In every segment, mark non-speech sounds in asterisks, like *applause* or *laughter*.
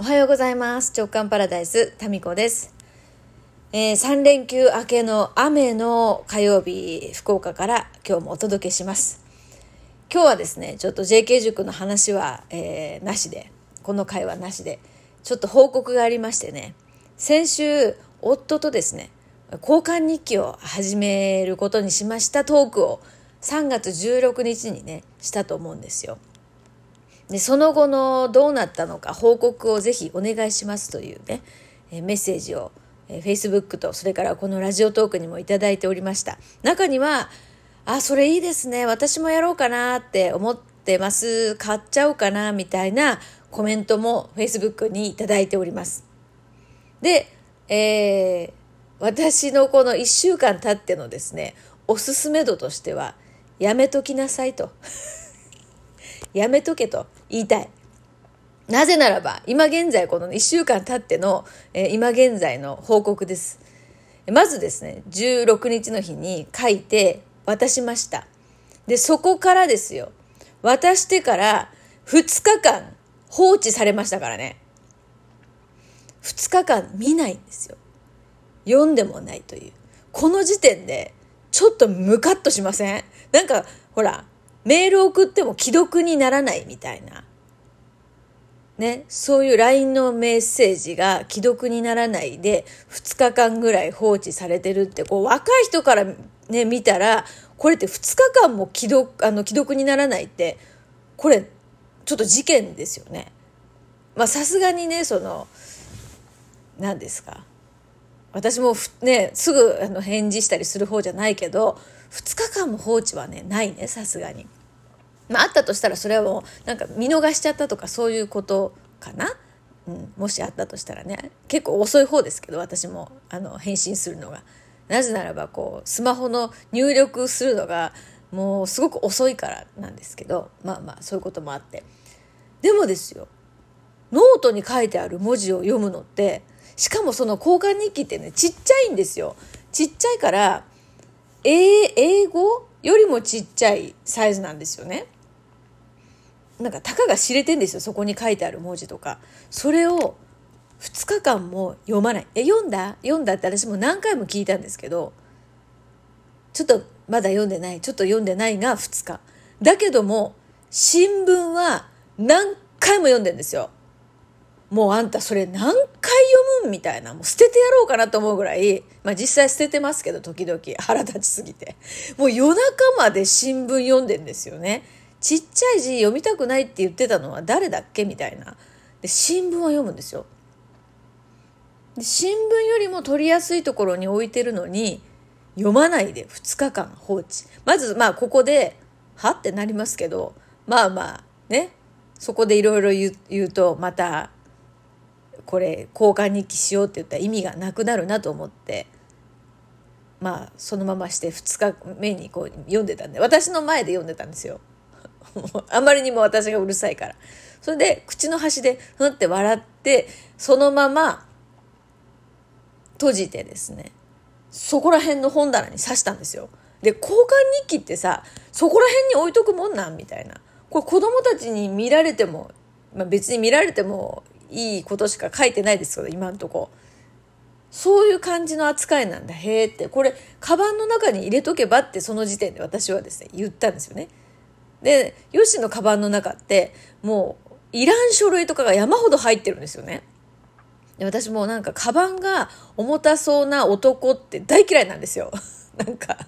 おはようございます。直感パラダイス、タミコです。えー、3連休明けの雨の火曜日、福岡から今日もお届けします。今日はですね、ちょっと JK 塾の話は、えー、なしで、この回はなしで、ちょっと報告がありましてね、先週、夫とですね、交換日記を始めることにしましたトークを3月16日にね、したと思うんですよ。でその後のどうなったのか報告をぜひお願いしますというね、えメッセージを、え Facebook とそれからこのラジオトークにもいただいておりました。中には「あそれいいですね私もやろうかな」って思ってます買っちゃおうかなみたいなコメントも Facebook にいただいております。で、えー、私のこの1週間経ってのですねおすすめ度としてはやめときなさいと。*laughs* やめとけと。言いたい。なぜならば、今現在この1週間経っての、えー、今現在の報告です。まずですね、16日の日に書いて渡しました。で、そこからですよ。渡してから2日間放置されましたからね。2日間見ないんですよ。読んでもないという。この時点でちょっとムカッとしません？なんか、ほら、メール送っても既読にならないみたいな。ね、そういう LINE のメッセージが既読にならないで2日間ぐらい放置されてるってこう若い人からね見たらこれって2日間も既読あの既読にならないってこれちょっと事件ですよね。まあさすがにねその何ですか？私もねすぐあの返事したりする方じゃないけど2日間も放置はねないねさすがに。まああったとしたらそれはもうなんか見逃しちゃったとかそういうことかな、うん、もしあったとしたらね結構遅い方ですけど私もあの返信するのが。なぜならばこうスマホの入力するのがもうすごく遅いからなんですけどまあまあそういうこともあってでもですよノートに書いてある文字を読むのってしかもその交換日記ってねちっちゃいんですよ。ちっちゃいから英語よりもちっちゃいサイズなんですよね。なんかたかが知れてんですよそこに書いてある文字とか。それを2日間も読まない。え読んだ？読んだって私も何回も聞いたんですけどちょっとまだ読んでない。ちょっと読んでないが2日だけども新聞は何回も読んでんですよ。もうあんたそれ何回読むんみたいなもう捨ててやろうかなと思うぐらいまあ実際捨ててますけど時々。腹立ちすぎて。もう夜中まで新聞読んでんですよね。ちっちゃい字読みたくないって言ってたのは誰だっけみたいな。で新聞は読むんですよ。で新聞よりも取りやすいところに置いてるのに読まないで。2日間放置。まずまあここでは？ってなりますけどまあまあね。そこでいろいろ言うとまたこれ交換日記しようって言ったら意味がなくなるなと思ってまあそのままして2日目にこう読んでたんで私の前で読んでたんですよ。*laughs* あまりにも私がうるさいから。それで口の端でふんって笑ってそのまま閉じてですねそこら辺の本棚に刺したんですよ。で交換日記ってさそこら辺に置いとくもんなんみたいな。これ子供たちに見られても、まあ、別に見られてもいいことしか書いてないですけど今んとこ。そういう感じの扱いなんだへえってこれカバンの中に入れとけばってその時点で私はですね言ったんですよね。でヨシのカバンの中ってもういらん書類とかが山ほど入ってるんですよね。で私もなんかカバンが重たそうな男って大嫌いなんですよ。*laughs* なんか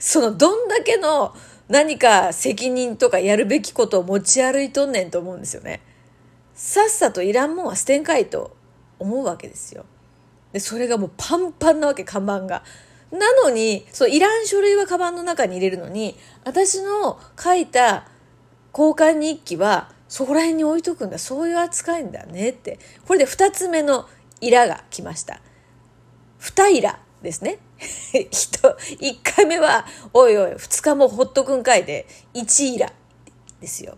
そのどんだけの何か責任とかやるべきことを持ち歩いとんねんと思うんですよね。さっさといらんもんは捨てんかいと思うわけですよ。でそれがもうパンパンなわけカバンが。なのにそういらん書類はカバンの中に入れるのに私の書いた交換日記はそこら辺に置いとくんだ。そういう扱いんだねって。これで2つ目のイラが来ました。2イラですね。*laughs* 1回目はおいおい2日もほっとくんかいで1イラですよ。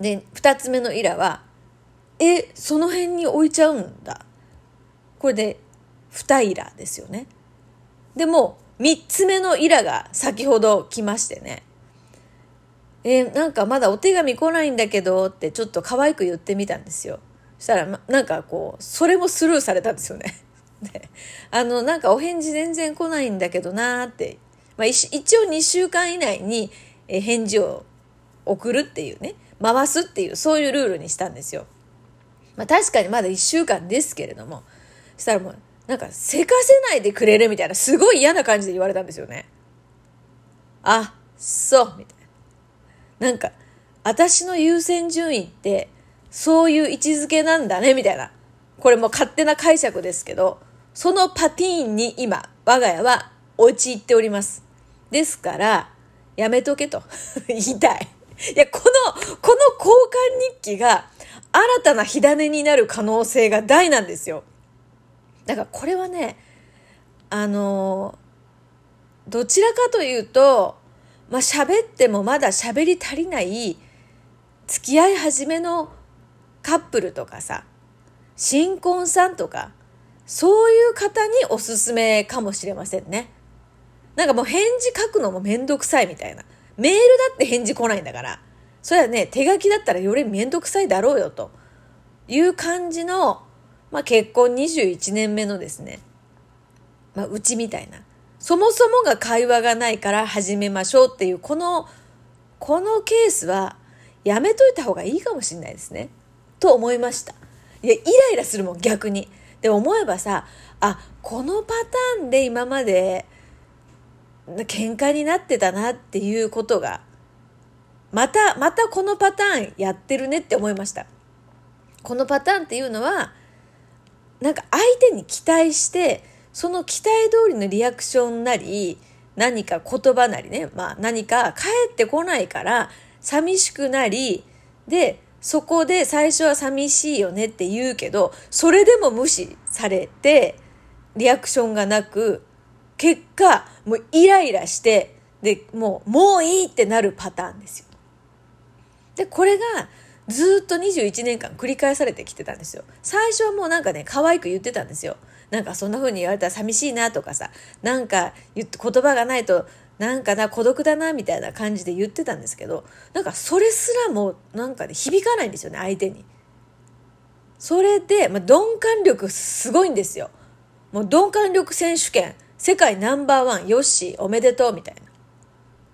で2つ目のイラはえその辺に置いちゃうんだ。これで2イラですよね。でも3つ目のイラが先ほど来ましてね。えー、なんかまだお手紙来ないんだけどってちょっと可愛く言ってみたんですよ。そしたら、なんかこう、それもスルーされたんですよね。*laughs* で、あの、なんかお返事全然来ないんだけどなーって、まあ、一応2週間以内に返事を送るっていうね、回すっていう、そういうルールにしたんですよ。まあ確かにまだ1週間ですけれども、したらもう、なんか、せかせないでくれるみたいな、すごい嫌な感じで言われたんですよね。あ、そう、みたいな。なんか、私の優先順位って、そういう位置づけなんだね、みたいな。これも勝手な解釈ですけど、そのパティーンに今、我が家は陥っております。ですから、やめとけと *laughs* 言いたい。いや、この、この交換日記が新たな火種になる可能性が大なんですよ。だからこれはね、あの、どちらかというと、まあ、喋ってもまだ喋り足りない付き合い始めのカップルとかさ、新婚さんとか、そういう方におすすめかもしれませんね。なんかもう返事書くのもめんどくさいみたいな。メールだって返事来ないんだから。それはね、手書きだったらよりめんどくさいだろうよという感じの、まあ結婚21年目のですね、まあうちみたいな。そもそもが会話がないから始めましょうっていう、この、このケースはやめといた方がいいかもしれないですね。と思いました。いや、イライラするもん、逆に。で、思えばさ、あ、このパターンで今まで喧嘩になってたなっていうことが、また、またこのパターンやってるねって思いました。このパターンっていうのは、なんか相手に期待して、その期待通りのリアクションなり、何か言葉なりね、まあ何か返ってこないから寂しくなり、で、そこで最初は寂しいよねって言うけど、それでも無視されて、リアクションがなく、結果、もうイライラして、で、もう、もういいってなるパターンですよ。で、これがずっと21年間繰り返されてきてたんですよ。最初はもうなんかね、可愛く言ってたんですよ。なんかそんな風に言われたら寂しいなとかさ、なんか言って言葉がないと、なんかな、孤独だな、みたいな感じで言ってたんですけど、なんかそれすらもなんかね、響かないんですよね、相手に。それで、まあ、鈍感力すごいんですよ。もう鈍感力選手権。世界ナンバーワン、ヨッシーおめでとうみたいな。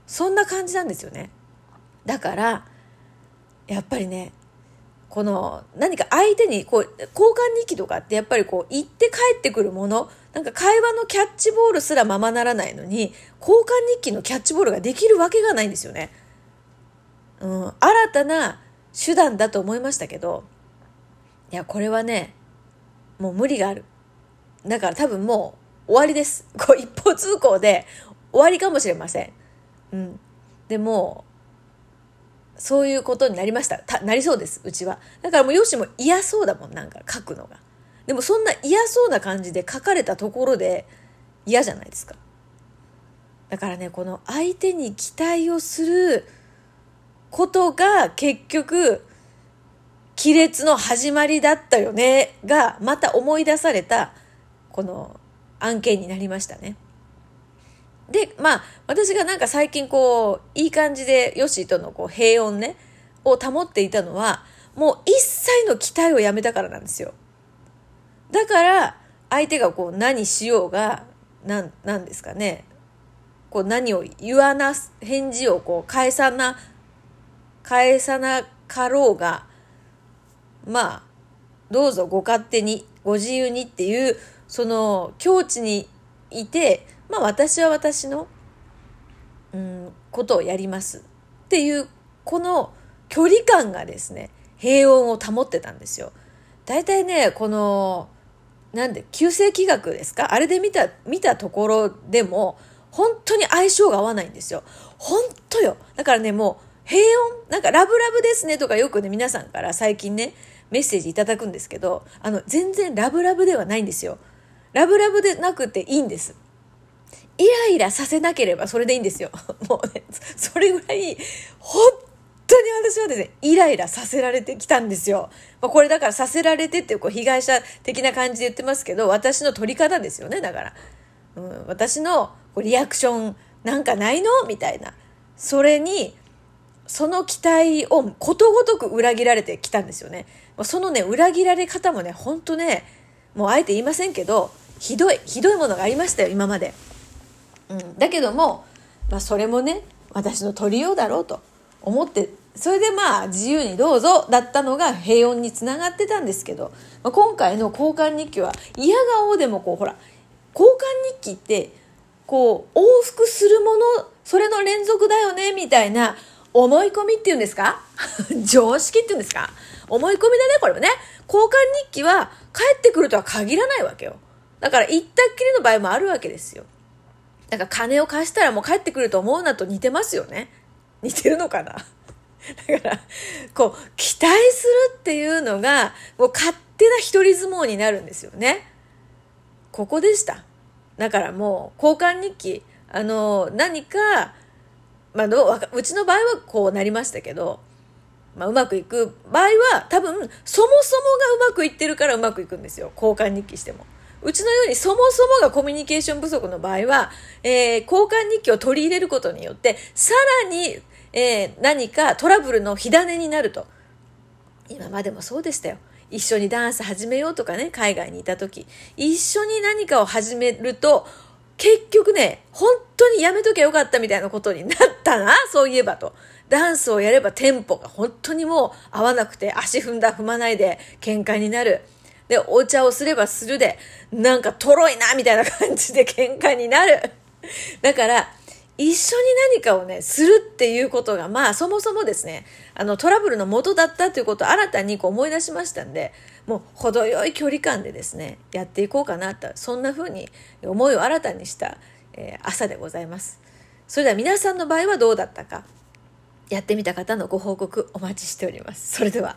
そんな感じなんですよね。だから、やっぱりね、この何か相手にこう交換日記とかってやっぱりこう言って帰ってくるものなんか会話のキャッチボールすらままならないのに交換日記のキャッチボールができるわけがないんですよね。うん、新たな手段だと思いましたけどいやこれはねもう無理がある。だから多分もう終わりです。こう一方通行で終わりかもしれません。うん。でも、そういうことになりました。たなりそうです、うちは。だからもうよしも嫌そうだもん、なんか書くのが。でもそんな嫌そうな感じで書かれたところで嫌じゃないですか。だからね、この相手に期待をすることが結局、亀裂の始まりだったよね、がまた思い出された、この案件になりましたね。で、まあ、私がなんか最近こう、いい感じでヨッシーとのこう平穏ね、を保っていたのは、もう一切の期待をやめたからなんですよ。だから、相手がこう何しようが、なん、なんですかね。こう何を言わな、返事をこう返さな、返さなかろうが、まあ、どうぞご勝手に、ご自由にっていうその境地にいて、まあ私は私の、うん、ことをやりますっていう、この距離感がですね、平穏を保ってたんですよ。大体ね、この、なんで、旧世紀学ですか？あれで見た、見たところでも、本当に相性が合わないんですよ。本当よ。だからね、もう、平穏なんかラブラブですねとかよくね、皆さんから最近ね、メッセージいただくんですけど、あの、全然ラブラブではないんですよ。ラブラブでなくていいんです。イライラさせなければそれでいいんですよ。*laughs* もうね、それぐらい、本当に私はですね、イライラさせられてきたんですよ。まあ、これだからさせられてっていうこう被害者的な感じで言ってますけど、私の取り方ですよね、だから。うん、私のリアクションなんかないの？みたいな。それに、その期待をことごとく裏切られてきたんですよね。そのね、裏切られ方もね、ほんとね、もうあえて言いませんけど、ひどい、ひどいものがありましたよ、今まで。うん。だけども、まあそれもね、私の取りようだろうと思って、それでまあ自由にどうぞだったのが平穏につながってたんですけど、まあ、今回の交換日記は嫌顔でもこうほら、交換日記ってこう往復するもの、それの連続だよねみたいな思い込みっていうんですか？*laughs* 常識っていうんですか？思い込みだね、これもね。交換日記は帰ってくるとは限らないわけよ。だから行ったっきりの場合もあるわけですよ。だか金を貸したらもう帰ってくると思うなと似てますよね。似てるのかな？だから、こう、期待するっていうのが、もう勝手な一人相撲になるんですよね。ここでした。だからもう、交換日記、あの、何か、まあ、うちの場合はこうなりましたけど、まあ、うまくいく場合は、多分、そもそもがうまくいってるからうまくいくんですよ。交換日記しても。うちのようにそもそもがコミュニケーション不足の場合は、えー、交換日記を取り入れることによって、さらに、えー、何かトラブルの火種になると。今までもそうでしたよ。一緒にダンス始めようとかね、海外にいた時。一緒に何かを始めると、結局ね、本当にやめときゃよかったみたいなことになったな、そういえばと。ダンスをやればテンポが本当にもう合わなくて、足踏んだ踏まないで喧嘩になる。で、お茶をすればするで、なんかとろいな、みたいな感じで喧嘩になる。*laughs* だから、一緒に何かをね、するっていうことが、まあ、そもそもですね、あの、トラブルの元だったということを新たにこう思い出しましたんで、もう、程よい距離感でですね、やっていこうかなと、そんな風に思いを新たにした、えー、朝でございます。それでは皆さんの場合はどうだったか、やってみた方のご報告お待ちしております。それでは。